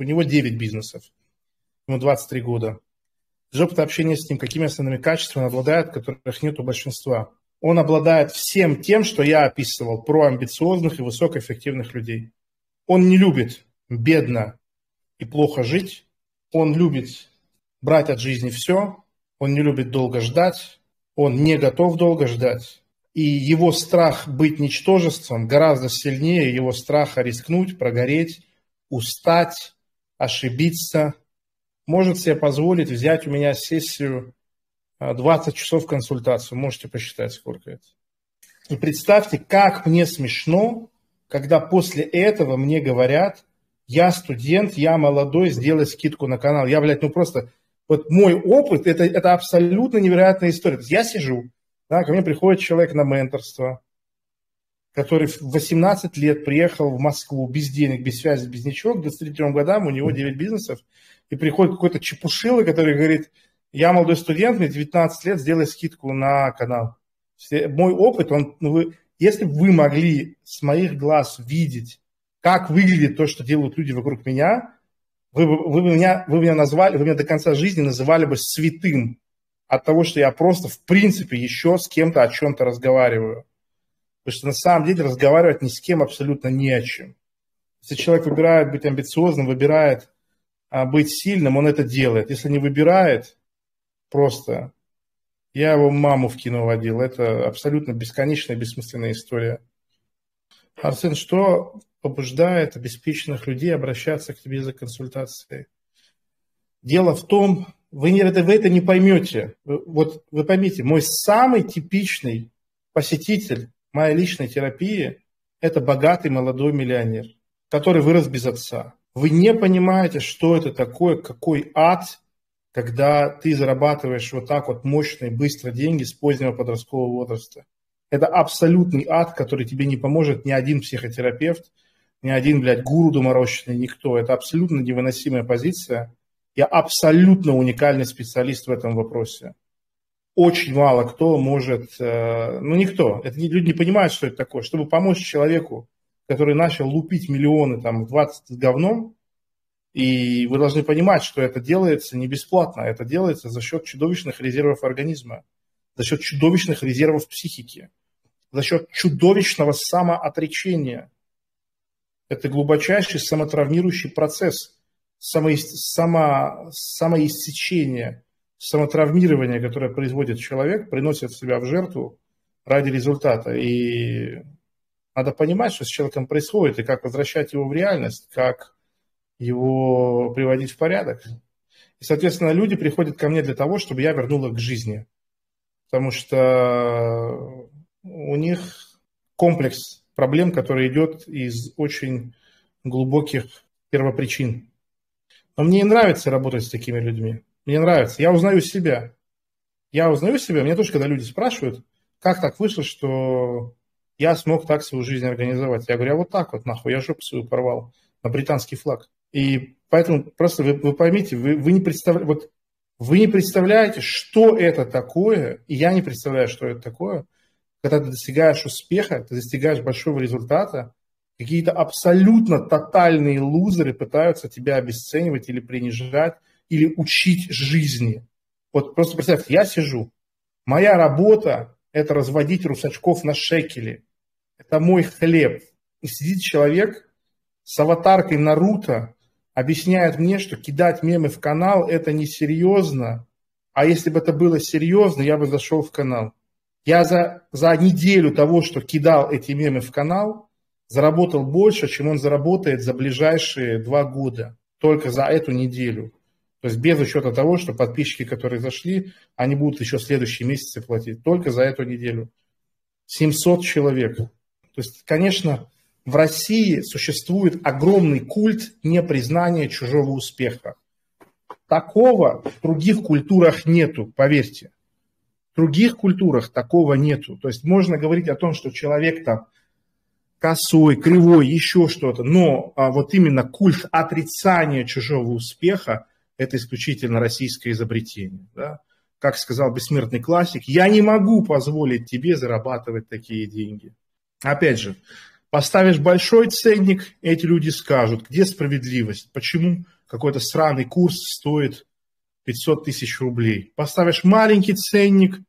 У него 9 бизнесов. Ему 23 года. Из опыта общения с ним, какими основными качествами он обладает, которых нет у большинства? Он обладает всем тем, что я описывал про амбициозных и высокоэффективных людей. Он не любит бедно и плохо жить. Он любит брать от жизни все. Он не любит долго ждать. Он не готов долго ждать. И его страх быть ничтожеством гораздо сильнее его страха рискнуть, прогореть, устать, ошибиться. Может себе позволить взять у меня сессию 20 а, часов консультацию. Можете посчитать, сколько это. И представьте, как мне смешно, когда после этого мне говорят, я студент, я молодой, сделай скидку на канал. Я, блядь, ну просто, вот мой опыт, это, это абсолютно невероятная история. Я сижу, да, ко мне приходит человек на менторство, который в 18 лет приехал в Москву без денег, без связи, без ничего, к 23 годам у него 9 бизнесов, и приходит какой-то чепушило, который говорит, я молодой студент, мне 19 лет, сделай скидку на канал. Мой опыт, он, ну вы, если бы вы могли с моих глаз видеть, как выглядит то, что делают люди вокруг меня, вы, вы, меня, вы меня назвали, вы меня до конца жизни называли бы святым от того, что я просто, в принципе, еще с кем-то о чем-то разговариваю. Потому что на самом деле разговаривать ни с кем абсолютно не о чем. Если человек выбирает быть амбициозным, выбирает а, быть сильным, он это делает. Если не выбирает, просто я его маму в кино водил. Это абсолютно бесконечная, бессмысленная история. Арсен, что побуждает обеспеченных людей обращаться к тебе за консультацией? Дело в том, вы, не, вы это не поймете. Вот вы поймите, мой самый типичный посетитель моей личной терапии – это богатый молодой миллионер, который вырос без отца. Вы не понимаете, что это такое, какой ад, когда ты зарабатываешь вот так вот мощно и быстро деньги с позднего подросткового возраста. Это абсолютный ад, который тебе не поможет ни один психотерапевт, ни один, блядь, гуру доморощенный, никто. Это абсолютно невыносимая позиция. Я абсолютно уникальный специалист в этом вопросе. Очень мало кто может, э, ну никто, это люди не понимают, что это такое. Чтобы помочь человеку, который начал лупить миллионы там в 20 с говном, и вы должны понимать, что это делается не бесплатно, это делается за счет чудовищных резервов организма, за счет чудовищных резервов психики, за счет чудовищного самоотречения. Это глубочайший самотравмирующий процесс – само, само, самоиссечение, самотравмирование, которое производит человек, приносит себя в жертву ради результата. И надо понимать, что с человеком происходит, и как возвращать его в реальность, как его приводить в порядок. И, соответственно, люди приходят ко мне для того, чтобы я вернул их к жизни. Потому что у них комплекс проблем, который идет из очень глубоких первопричин. Но мне нравится работать с такими людьми. Мне нравится. Я узнаю себя. Я узнаю себя. Мне тоже, когда люди спрашивают, как так вышло, что я смог так свою жизнь организовать. Я говорю, а вот так вот, нахуй, я жопу свою порвал на британский флаг. И поэтому просто вы, вы поймите, вы, вы, не представляете, вот, вы не представляете, что это такое, и я не представляю, что это такое, когда ты достигаешь успеха, ты достигаешь большого результата, Какие-то абсолютно тотальные лузеры пытаются тебя обесценивать или принижать, или учить жизни. Вот просто представьте, я сижу, моя работа – это разводить русачков на шекели. Это мой хлеб. И сидит человек с аватаркой Наруто, объясняет мне, что кидать мемы в канал – это несерьезно. А если бы это было серьезно, я бы зашел в канал. Я за, за неделю того, что кидал эти мемы в канал, заработал больше, чем он заработает за ближайшие два года, только за эту неделю. То есть без учета того, что подписчики, которые зашли, они будут еще следующие месяцы платить, только за эту неделю. 700 человек. То есть, конечно, в России существует огромный культ непризнания чужого успеха. Такого в других культурах нету, поверьте. В других культурах такого нету. То есть можно говорить о том, что человек там косой, кривой, еще что-то. Но а, вот именно культ отрицания чужого успеха – это исключительно российское изобретение. Да? Как сказал бессмертный классик, я не могу позволить тебе зарабатывать такие деньги. Опять же, Поставишь большой ценник, эти люди скажут, где справедливость, почему какой-то странный курс стоит 500 тысяч рублей. Поставишь маленький ценник,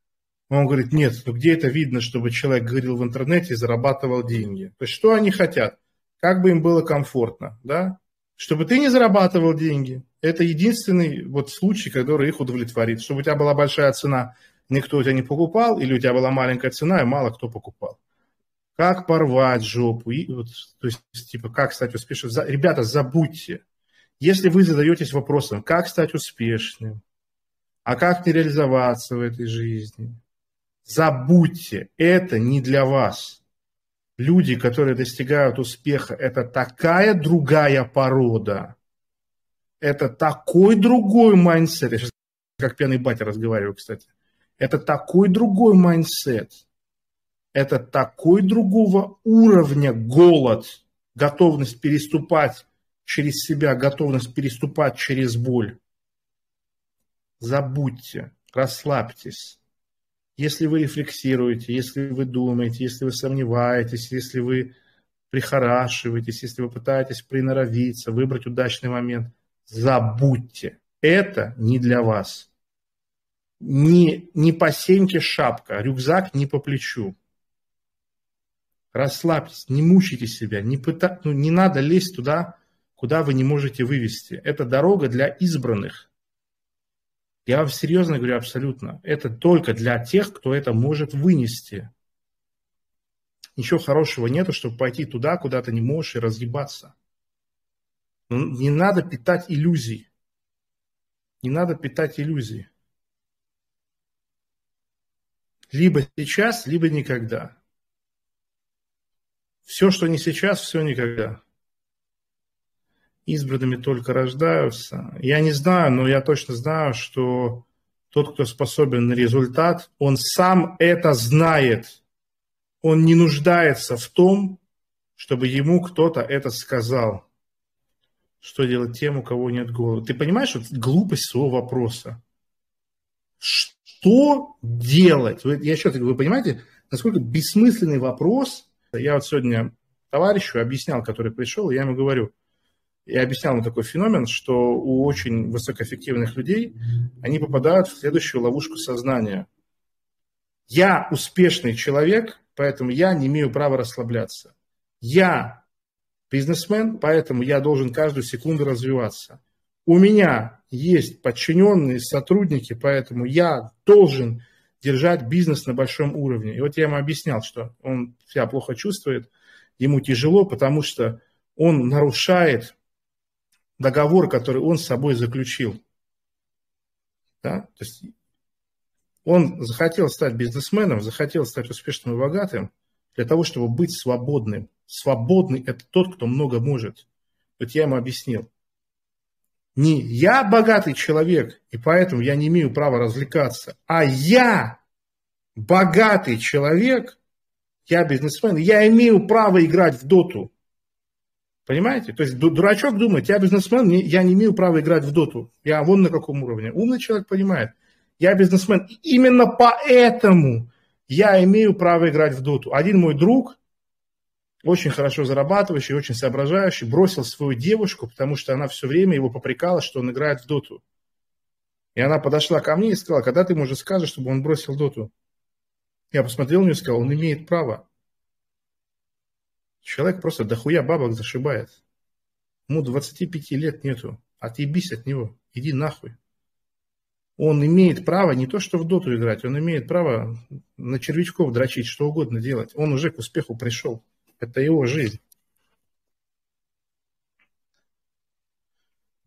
он говорит, нет, ну где это видно, чтобы человек говорил в интернете и зарабатывал деньги? То есть что они хотят? Как бы им было комфортно, да? Чтобы ты не зарабатывал деньги. Это единственный вот случай, который их удовлетворит. Чтобы у тебя была большая цена, никто у тебя не покупал, или у тебя была маленькая цена, и мало кто покупал как порвать жопу, и, вот, то есть, типа, как стать успешным. За, ребята, забудьте. Если вы задаетесь вопросом, как стать успешным, а как не реализоваться в этой жизни, забудьте, это не для вас. Люди, которые достигают успеха, это такая другая порода, это такой другой mindset. Я сейчас как пьяный батя разговариваю, кстати. Это такой другой mindset – это такой другого уровня голод, готовность переступать через себя, готовность переступать через боль. Забудьте, расслабьтесь. Если вы рефлексируете, если вы думаете, если вы сомневаетесь, если вы прихорашиваетесь, если вы пытаетесь приноровиться, выбрать удачный момент, забудьте. Это не для вас. Не, не по сеньке шапка, рюкзак не по плечу. Расслабьтесь, не мучайте себя, не, пыта... ну, не надо лезть туда, куда вы не можете вывести. Это дорога для избранных. Я вам серьезно говорю, абсолютно. Это только для тех, кто это может вынести. Ничего хорошего нету, чтобы пойти туда, куда ты не можешь и разъебаться. Ну, не надо питать иллюзий. Не надо питать иллюзий. Либо сейчас, либо никогда. Все, что не сейчас, все никогда. Избранными только рождаются. Я не знаю, но я точно знаю, что тот, кто способен на результат, он сам это знает. Он не нуждается в том, чтобы ему кто-то это сказал. Что делать тем, у кого нет головы? Ты понимаешь вот глупость своего вопроса? Что делать? Вы, я еще вы понимаете, насколько бессмысленный вопрос – я вот сегодня товарищу объяснял, который пришел, я ему говорю, я объяснял ему такой феномен, что у очень высокоэффективных людей они попадают в следующую ловушку сознания. Я успешный человек, поэтому я не имею права расслабляться. Я бизнесмен, поэтому я должен каждую секунду развиваться. У меня есть подчиненные сотрудники, поэтому я должен держать бизнес на большом уровне. И вот я ему объяснял, что он себя плохо чувствует, ему тяжело, потому что он нарушает договор, который он с собой заключил. Да? То есть он захотел стать бизнесменом, захотел стать успешным и богатым для того, чтобы быть свободным. Свободный – это тот, кто много может. Вот я ему объяснил. Не я богатый человек, и поэтому я не имею права развлекаться, а я богатый человек, я бизнесмен, я имею право играть в доту. Понимаете? То есть дурачок думает, я бизнесмен, я не имею права играть в доту. Я вон на каком уровне. Умный человек понимает, я бизнесмен. Именно поэтому я имею право играть в доту. Один мой друг, очень хорошо зарабатывающий, очень соображающий, бросил свою девушку, потому что она все время его попрекала, что он играет в доту. И она подошла ко мне и сказала, когда ты ему скажешь, чтобы он бросил доту? Я посмотрел на него и сказал, он имеет право. Человек просто дохуя бабок зашибает. Ему 25 лет нету. Отъебись от него. Иди нахуй. Он имеет право не то, что в доту играть, он имеет право на червячков дрочить, что угодно делать. Он уже к успеху пришел. Это его жизнь.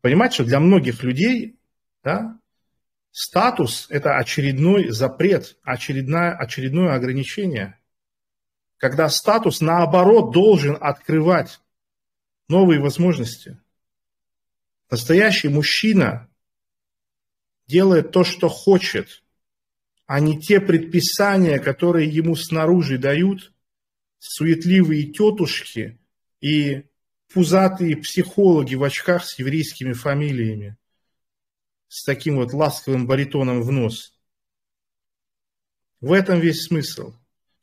Понимаете, что для многих людей да, статус – это очередной запрет, очередное, очередное ограничение. Когда статус, наоборот, должен открывать новые возможности. Настоящий мужчина делает то, что хочет, а не те предписания, которые ему снаружи дают – суетливые тетушки и пузатые психологи в очках с еврейскими фамилиями, с таким вот ласковым баритоном в нос. В этом весь смысл.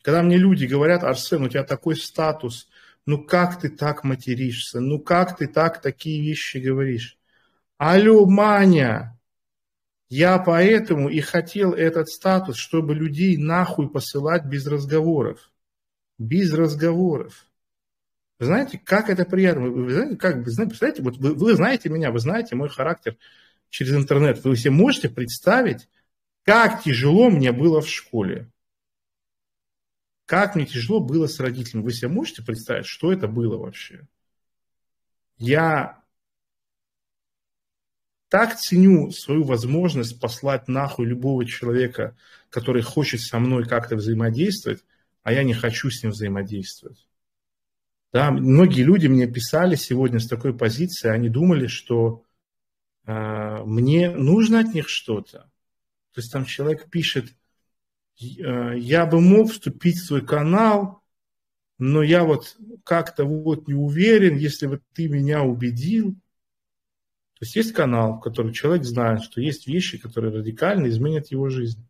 Когда мне люди говорят, Арсен, у тебя такой статус, ну как ты так материшься? Ну как ты так такие вещи говоришь? Алло, Маня, я поэтому и хотел этот статус, чтобы людей нахуй посылать без разговоров. Без разговоров. Вы знаете, как это приятно? Вы знаете, как, вы знаете, представляете, вот вы, вы знаете меня, вы знаете мой характер через интернет. Вы себе можете представить, как тяжело мне было в школе. Как мне тяжело было с родителями. Вы себе можете представить, что это было вообще? Я так ценю свою возможность послать нахуй любого человека, который хочет со мной как-то взаимодействовать, а я не хочу с ним взаимодействовать. Да, многие люди мне писали сегодня с такой позиции, они думали, что э, мне нужно от них что-то. То есть там человек пишет, Э, я бы мог вступить в свой канал, но я вот как-то вот не уверен, если вот ты меня убедил. То есть есть канал, в котором человек знает, что есть вещи, которые радикально изменят его жизнь.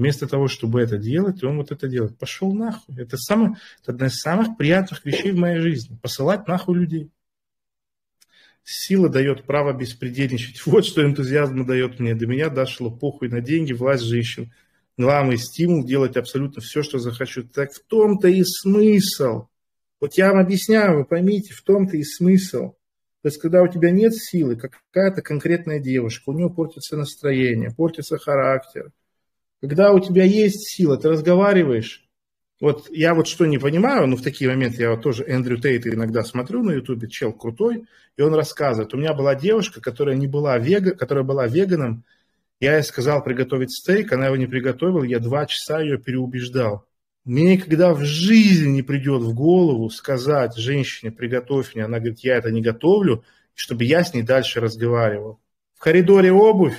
Вместо того, чтобы это делать, он вот это делает. Пошел нахуй. Это, самое, это одна из самых приятных вещей в моей жизни. Посылать нахуй людей. Сила дает право беспредельничать. Вот что энтузиазм дает мне. До меня дошло похуй на деньги, власть женщин главный стимул делать абсолютно все, что захочу. Так в том-то и смысл. Вот я вам объясняю, вы поймите, в том-то и смысл. То есть, когда у тебя нет силы, какая-то конкретная девушка, у нее портится настроение, портится характер. Когда у тебя есть сила, ты разговариваешь. Вот я вот что не понимаю, но в такие моменты я вот тоже Эндрю Тейта иногда смотрю на ютубе, чел крутой, и он рассказывает. У меня была девушка, которая не была вега, которая была веганом, я ей сказал приготовить стейк, она его не приготовила, я два часа ее переубеждал. Мне никогда в жизни не придет в голову сказать женщине, приготовь мне. Она говорит, я это не готовлю, чтобы я с ней дальше разговаривал. В коридоре обувь,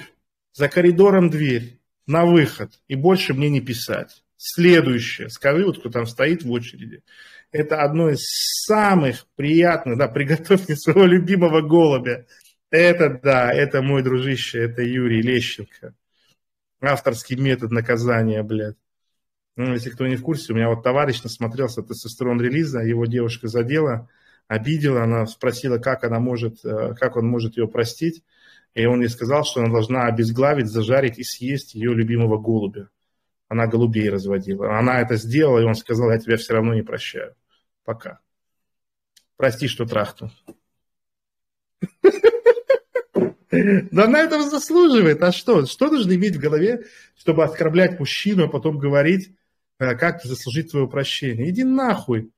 за коридором дверь, на выход. И больше мне не писать. Следующее. Скажи, вот кто там стоит в очереди. Это одно из самых приятных, да, приготовь мне своего любимого голубя. Это да, это мой дружище, это Юрий Лещенко. Авторский метод наказания, блядь. Ну, если кто не в курсе, у меня вот товарищ насмотрелся тестостерон релиза, его девушка задела, обидела, она спросила, как она может, э, как он может ее простить. И он ей сказал, что она должна обезглавить, зажарить и съесть ее любимого голубя. Она голубей разводила. Она это сделала, и он сказал, я тебя все равно не прощаю. Пока. Прости, что трахнул. Да она этого заслуживает. А что? Что нужно иметь в голове, чтобы оскорблять мужчину, а потом говорить, э, как заслужить твое прощение? Иди нахуй.